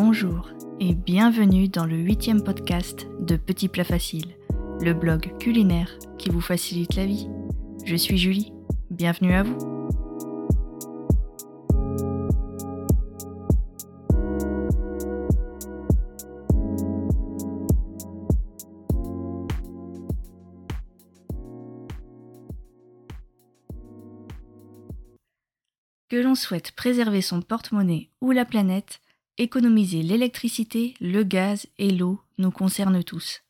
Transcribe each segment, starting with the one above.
Bonjour et bienvenue dans le huitième podcast de Petit Plat Facile, le blog culinaire qui vous facilite la vie. Je suis Julie, bienvenue à vous. Que l'on souhaite préserver son porte-monnaie ou la planète, économiser l'électricité, le gaz et l'eau nous concerne tous.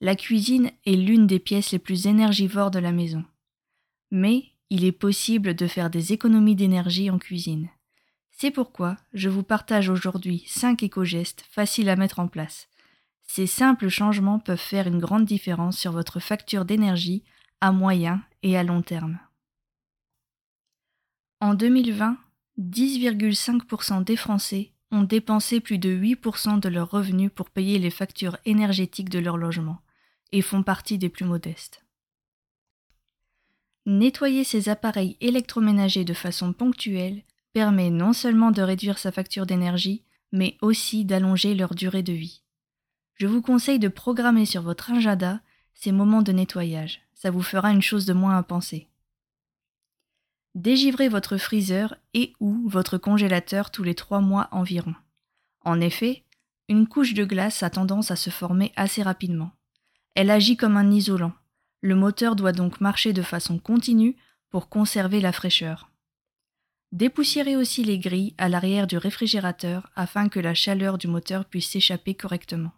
La cuisine est l'une des pièces les plus énergivores de la maison. Mais il est possible de faire des économies d'énergie en cuisine. C'est pourquoi je vous partage aujourd'hui 5 éco-gestes faciles à mettre en place. Ces simples changements peuvent faire une grande différence sur votre facture d'énergie à moyen et à long terme. En 2020, 10,5% des Français ont dépensé plus de 8% de leurs revenus pour payer les factures énergétiques de leur logement et font partie des plus modestes. Nettoyer ses appareils électroménagers de façon ponctuelle permet non seulement de réduire sa facture d'énergie, mais aussi d'allonger leur durée de vie. Je vous conseille de programmer sur votre agenda ces moments de nettoyage, ça vous fera une chose de moins à penser. Dégivrez votre freezer et ou votre congélateur tous les 3 mois environ. En effet, une couche de glace a tendance à se former assez rapidement. Elle agit comme un isolant. Le moteur doit donc marcher de façon continue pour conserver la fraîcheur. Dépoussiérez aussi les grilles à l'arrière du réfrigérateur afin que la chaleur du moteur puisse s'échapper correctement.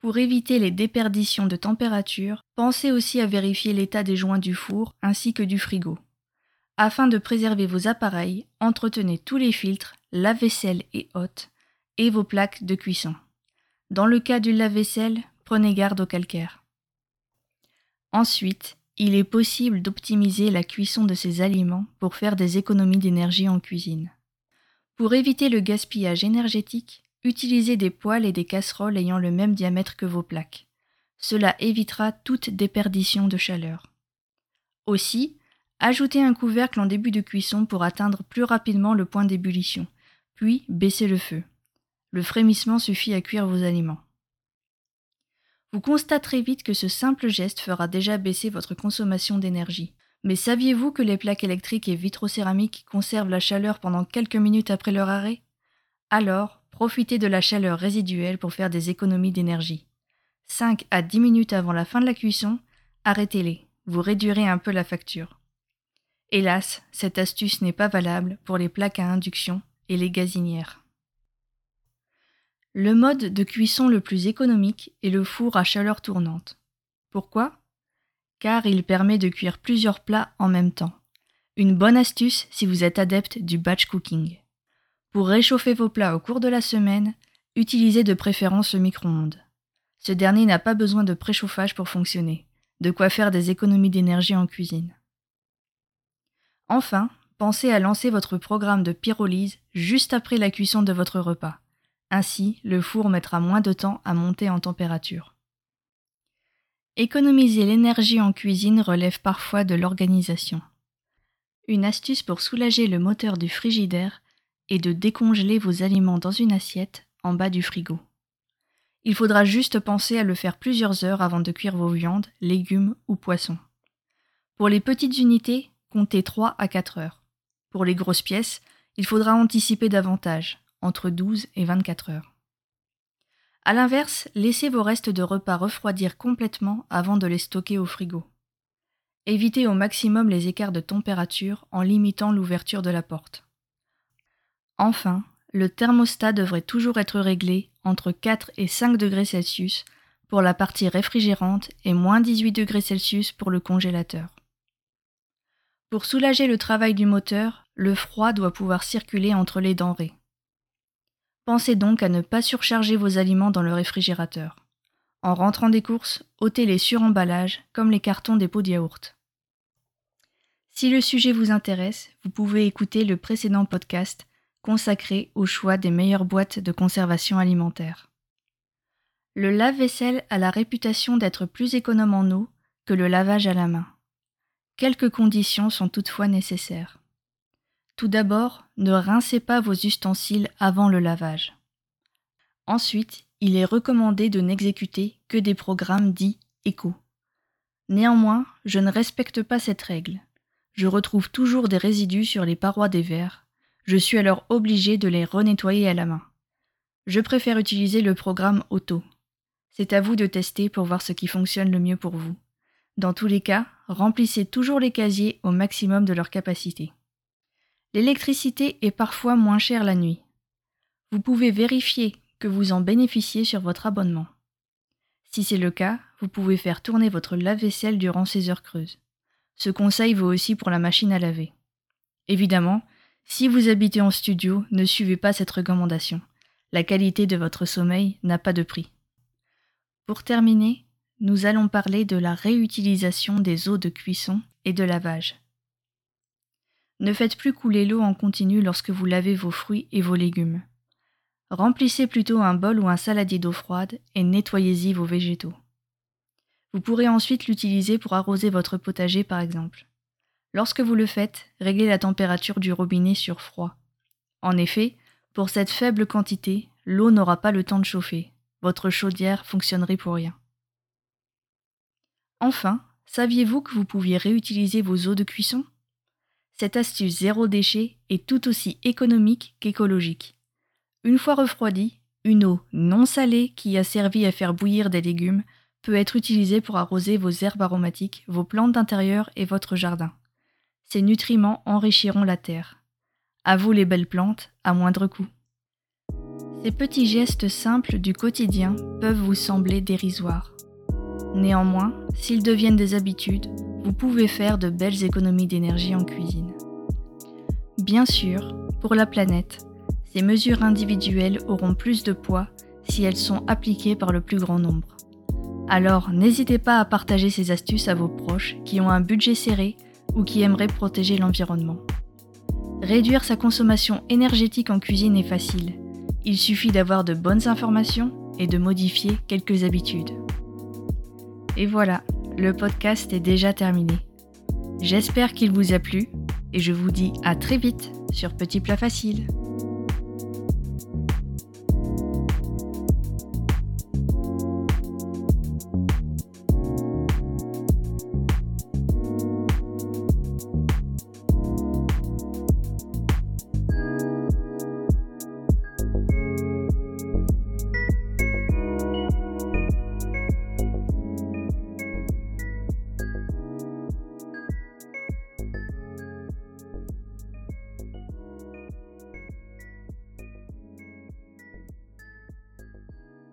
Pour éviter les déperditions de température, pensez aussi à vérifier l'état des joints du four ainsi que du frigo. Afin de préserver vos appareils, entretenez tous les filtres, lave-vaisselle et hôtes, et vos plaques de cuisson. Dans le cas du lave-vaisselle, prenez garde au calcaire. Ensuite, il est possible d'optimiser la cuisson de ces aliments pour faire des économies d'énergie en cuisine. Pour éviter le gaspillage énergétique, Utilisez des poêles et des casseroles ayant le même diamètre que vos plaques. Cela évitera toute déperdition de chaleur. Aussi, ajoutez un couvercle en début de cuisson pour atteindre plus rapidement le point d'ébullition, puis baissez le feu. Le frémissement suffit à cuire vos aliments. Vous constaterez vite que ce simple geste fera déjà baisser votre consommation d'énergie. Mais saviez-vous que les plaques électriques et vitrocéramiques conservent la chaleur pendant quelques minutes après leur arrêt? Alors, Profitez de la chaleur résiduelle pour faire des économies d'énergie. 5 à 10 minutes avant la fin de la cuisson, arrêtez-les, vous réduirez un peu la facture. Hélas, cette astuce n'est pas valable pour les plaques à induction et les gazinières. Le mode de cuisson le plus économique est le four à chaleur tournante. Pourquoi? Car il permet de cuire plusieurs plats en même temps. Une bonne astuce si vous êtes adepte du batch cooking. Pour réchauffer vos plats au cours de la semaine, utilisez de préférence le micro-ondes. Ce dernier n'a pas besoin de préchauffage pour fonctionner, de quoi faire des économies d'énergie en cuisine. Enfin, pensez à lancer votre programme de pyrolyse juste après la cuisson de votre repas. Ainsi, le four mettra moins de temps à monter en température. Économiser l'énergie en cuisine relève parfois de l'organisation. Une astuce pour soulager le moteur du frigidaire et de décongeler vos aliments dans une assiette en bas du frigo. Il faudra juste penser à le faire plusieurs heures avant de cuire vos viandes, légumes ou poissons. Pour les petites unités, comptez 3 à 4 heures. Pour les grosses pièces, il faudra anticiper davantage, entre 12 et 24 heures. A l'inverse, laissez vos restes de repas refroidir complètement avant de les stocker au frigo. Évitez au maximum les écarts de température en limitant l'ouverture de la porte. Enfin, le thermostat devrait toujours être réglé entre 4 et 5 degrés Celsius pour la partie réfrigérante et moins 18 degrés Celsius pour le congélateur. Pour soulager le travail du moteur, le froid doit pouvoir circuler entre les denrées. Pensez donc à ne pas surcharger vos aliments dans le réfrigérateur. En rentrant des courses, ôtez les suremballages comme les cartons des pots de yaourt. Si le sujet vous intéresse, vous pouvez écouter le précédent podcast consacré au choix des meilleures boîtes de conservation alimentaire. Le lave-vaisselle a la réputation d'être plus économe en eau que le lavage à la main. Quelques conditions sont toutefois nécessaires. Tout d'abord, ne rincez pas vos ustensiles avant le lavage. Ensuite, il est recommandé de n'exécuter que des programmes dits éco. Néanmoins, je ne respecte pas cette règle. Je retrouve toujours des résidus sur les parois des verres. Je suis alors obligé de les renettoyer à la main. Je préfère utiliser le programme Auto. C'est à vous de tester pour voir ce qui fonctionne le mieux pour vous. Dans tous les cas, remplissez toujours les casiers au maximum de leur capacité. L'électricité est parfois moins chère la nuit. Vous pouvez vérifier que vous en bénéficiez sur votre abonnement. Si c'est le cas, vous pouvez faire tourner votre lave-vaisselle durant ces heures creuses. Ce conseil vaut aussi pour la machine à laver. Évidemment, si vous habitez en studio, ne suivez pas cette recommandation. La qualité de votre sommeil n'a pas de prix. Pour terminer, nous allons parler de la réutilisation des eaux de cuisson et de lavage. Ne faites plus couler l'eau en continu lorsque vous lavez vos fruits et vos légumes. Remplissez plutôt un bol ou un saladier d'eau froide et nettoyez-y vos végétaux. Vous pourrez ensuite l'utiliser pour arroser votre potager par exemple. Lorsque vous le faites, réglez la température du robinet sur froid. En effet, pour cette faible quantité, l'eau n'aura pas le temps de chauffer. Votre chaudière fonctionnerait pour rien. Enfin, saviez-vous que vous pouviez réutiliser vos eaux de cuisson? Cette astuce zéro déchet est tout aussi économique qu'écologique. Une fois refroidie, une eau non salée qui a servi à faire bouillir des légumes peut être utilisée pour arroser vos herbes aromatiques, vos plantes d'intérieur et votre jardin. Ces nutriments enrichiront la terre. À vous les belles plantes, à moindre coût. Ces petits gestes simples du quotidien peuvent vous sembler dérisoires. Néanmoins, s'ils deviennent des habitudes, vous pouvez faire de belles économies d'énergie en cuisine. Bien sûr, pour la planète, ces mesures individuelles auront plus de poids si elles sont appliquées par le plus grand nombre. Alors n'hésitez pas à partager ces astuces à vos proches qui ont un budget serré ou qui aimeraient protéger l'environnement. Réduire sa consommation énergétique en cuisine est facile. Il suffit d'avoir de bonnes informations et de modifier quelques habitudes. Et voilà, le podcast est déjà terminé. J'espère qu'il vous a plu et je vous dis à très vite sur Petit Plat Facile.